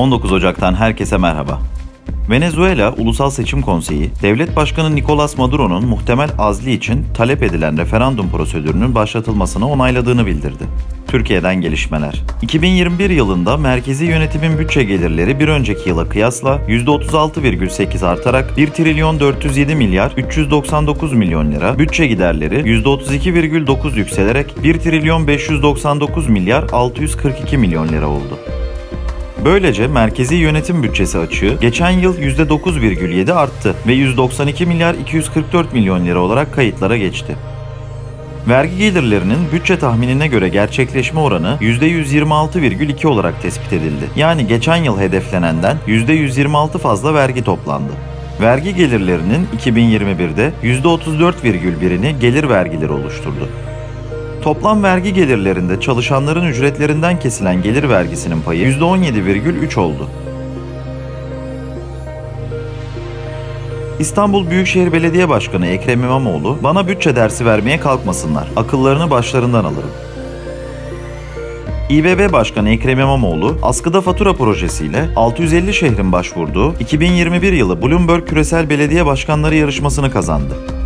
19 Ocak'tan herkese merhaba. Venezuela Ulusal Seçim Konseyi, Devlet Başkanı Nicolas Maduro'nun muhtemel azli için talep edilen referandum prosedürünün başlatılmasını onayladığını bildirdi. Türkiye'den gelişmeler. 2021 yılında merkezi yönetimin bütçe gelirleri bir önceki yıla kıyasla %36,8 artarak 1 trilyon 407 milyar 399 milyon lira, bütçe giderleri %32,9 yükselerek 1 trilyon 599 milyar 642 milyon lira oldu. Böylece merkezi yönetim bütçesi açığı geçen yıl %9,7 arttı ve 192 milyar 244 milyon lira olarak kayıtlara geçti. Vergi gelirlerinin bütçe tahminine göre gerçekleşme oranı %126,2 olarak tespit edildi. Yani geçen yıl hedeflenenden %126 fazla vergi toplandı. Vergi gelirlerinin 2021'de %34,1'ini gelir vergileri oluşturdu. Toplam vergi gelirlerinde çalışanların ücretlerinden kesilen gelir vergisinin payı %17,3 oldu. İstanbul Büyükşehir Belediye Başkanı Ekrem İmamoğlu, bana bütçe dersi vermeye kalkmasınlar, akıllarını başlarından alırım. İBB Başkanı Ekrem İmamoğlu, askıda fatura projesiyle 650 şehrin başvurduğu 2021 yılı Bloomberg Küresel Belediye Başkanları yarışmasını kazandı.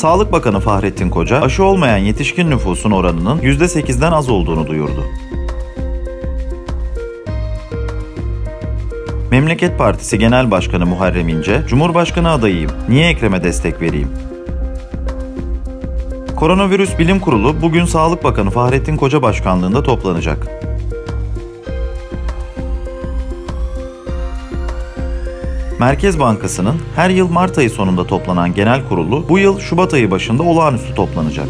Sağlık Bakanı Fahrettin Koca, aşı olmayan yetişkin nüfusun oranının %8'den az olduğunu duyurdu. Memleket Partisi Genel Başkanı Muharrem İnce, Cumhurbaşkanı adayıyım, niye Ekrem'e destek vereyim? Koronavirüs Bilim Kurulu bugün Sağlık Bakanı Fahrettin Koca başkanlığında toplanacak. Merkez Bankası'nın her yıl Mart ayı sonunda toplanan genel kurulu bu yıl Şubat ayı başında olağanüstü toplanacak.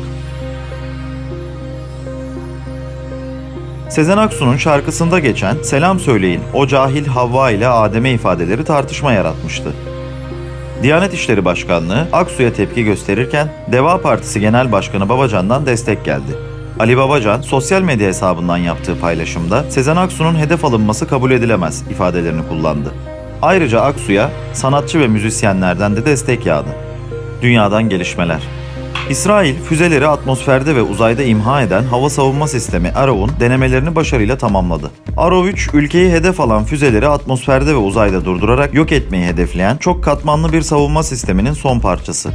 Sezen Aksu'nun şarkısında geçen Selam Söyleyin o cahil Havva ile Adem'e ifadeleri tartışma yaratmıştı. Diyanet İşleri Başkanlığı Aksu'ya tepki gösterirken Deva Partisi Genel Başkanı Babacan'dan destek geldi. Ali Babacan sosyal medya hesabından yaptığı paylaşımda Sezen Aksu'nun hedef alınması kabul edilemez ifadelerini kullandı. Ayrıca Aksu'ya sanatçı ve müzisyenlerden de destek yağdı. Dünyadan gelişmeler. İsrail füzeleri atmosferde ve uzayda imha eden hava savunma sistemi Arrow'un denemelerini başarıyla tamamladı. Arrow 3 ülkeyi hedef alan füzeleri atmosferde ve uzayda durdurarak yok etmeyi hedefleyen çok katmanlı bir savunma sisteminin son parçası.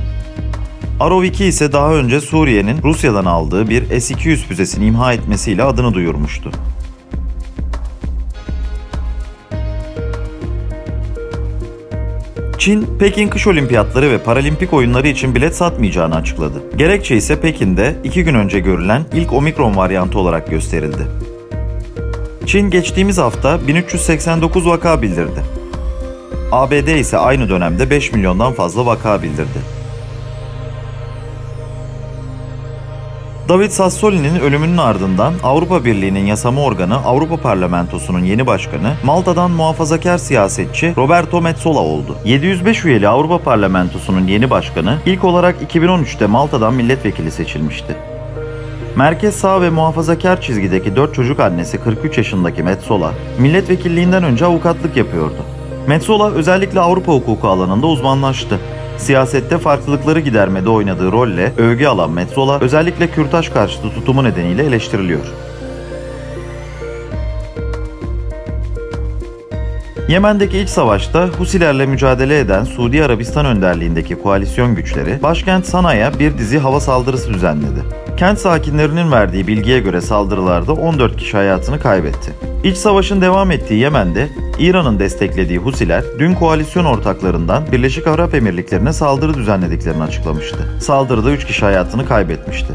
Arrow 2 ise daha önce Suriye'nin Rusya'dan aldığı bir S-200 füzesini imha etmesiyle adını duyurmuştu. Çin, Pekin Kış Olimpiyatları ve Paralimpik oyunları için bilet satmayacağını açıkladı. Gerekçe ise Pekin'de iki gün önce görülen ilk omikron varyantı olarak gösterildi. Çin geçtiğimiz hafta 1389 vaka bildirdi. ABD ise aynı dönemde 5 milyondan fazla vaka bildirdi. David Sassoli'nin ölümünün ardından Avrupa Birliği'nin yasama organı Avrupa Parlamentosu'nun yeni başkanı Malta'dan muhafazakar siyasetçi Roberto Metsola oldu. 705 üyeli Avrupa Parlamentosu'nun yeni başkanı ilk olarak 2013'te Malta'dan milletvekili seçilmişti. Merkez sağ ve muhafazakar çizgideki 4 çocuk annesi 43 yaşındaki Metsola, milletvekilliğinden önce avukatlık yapıyordu. Metsola özellikle Avrupa hukuku alanında uzmanlaştı. Siyasette farklılıkları gidermede oynadığı rolle övgü alan Metzola özellikle Kürtaj karşıtı tutumu nedeniyle eleştiriliyor. Yemen'deki iç savaşta Husilerle mücadele eden Suudi Arabistan önderliğindeki koalisyon güçleri başkent Sana'ya bir dizi hava saldırısı düzenledi. Kent sakinlerinin verdiği bilgiye göre saldırılarda 14 kişi hayatını kaybetti. İç savaşın devam ettiği Yemen'de İran'ın desteklediği Husiler dün koalisyon ortaklarından Birleşik Arap Emirlikleri'ne saldırı düzenlediklerini açıklamıştı. Saldırıda 3 kişi hayatını kaybetmişti.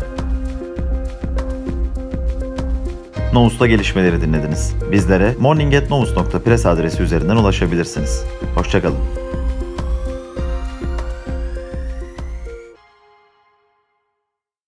Novus'ta gelişmeleri dinlediniz. Bizlere morningatnovus.press adresi üzerinden ulaşabilirsiniz. Hoşçakalın.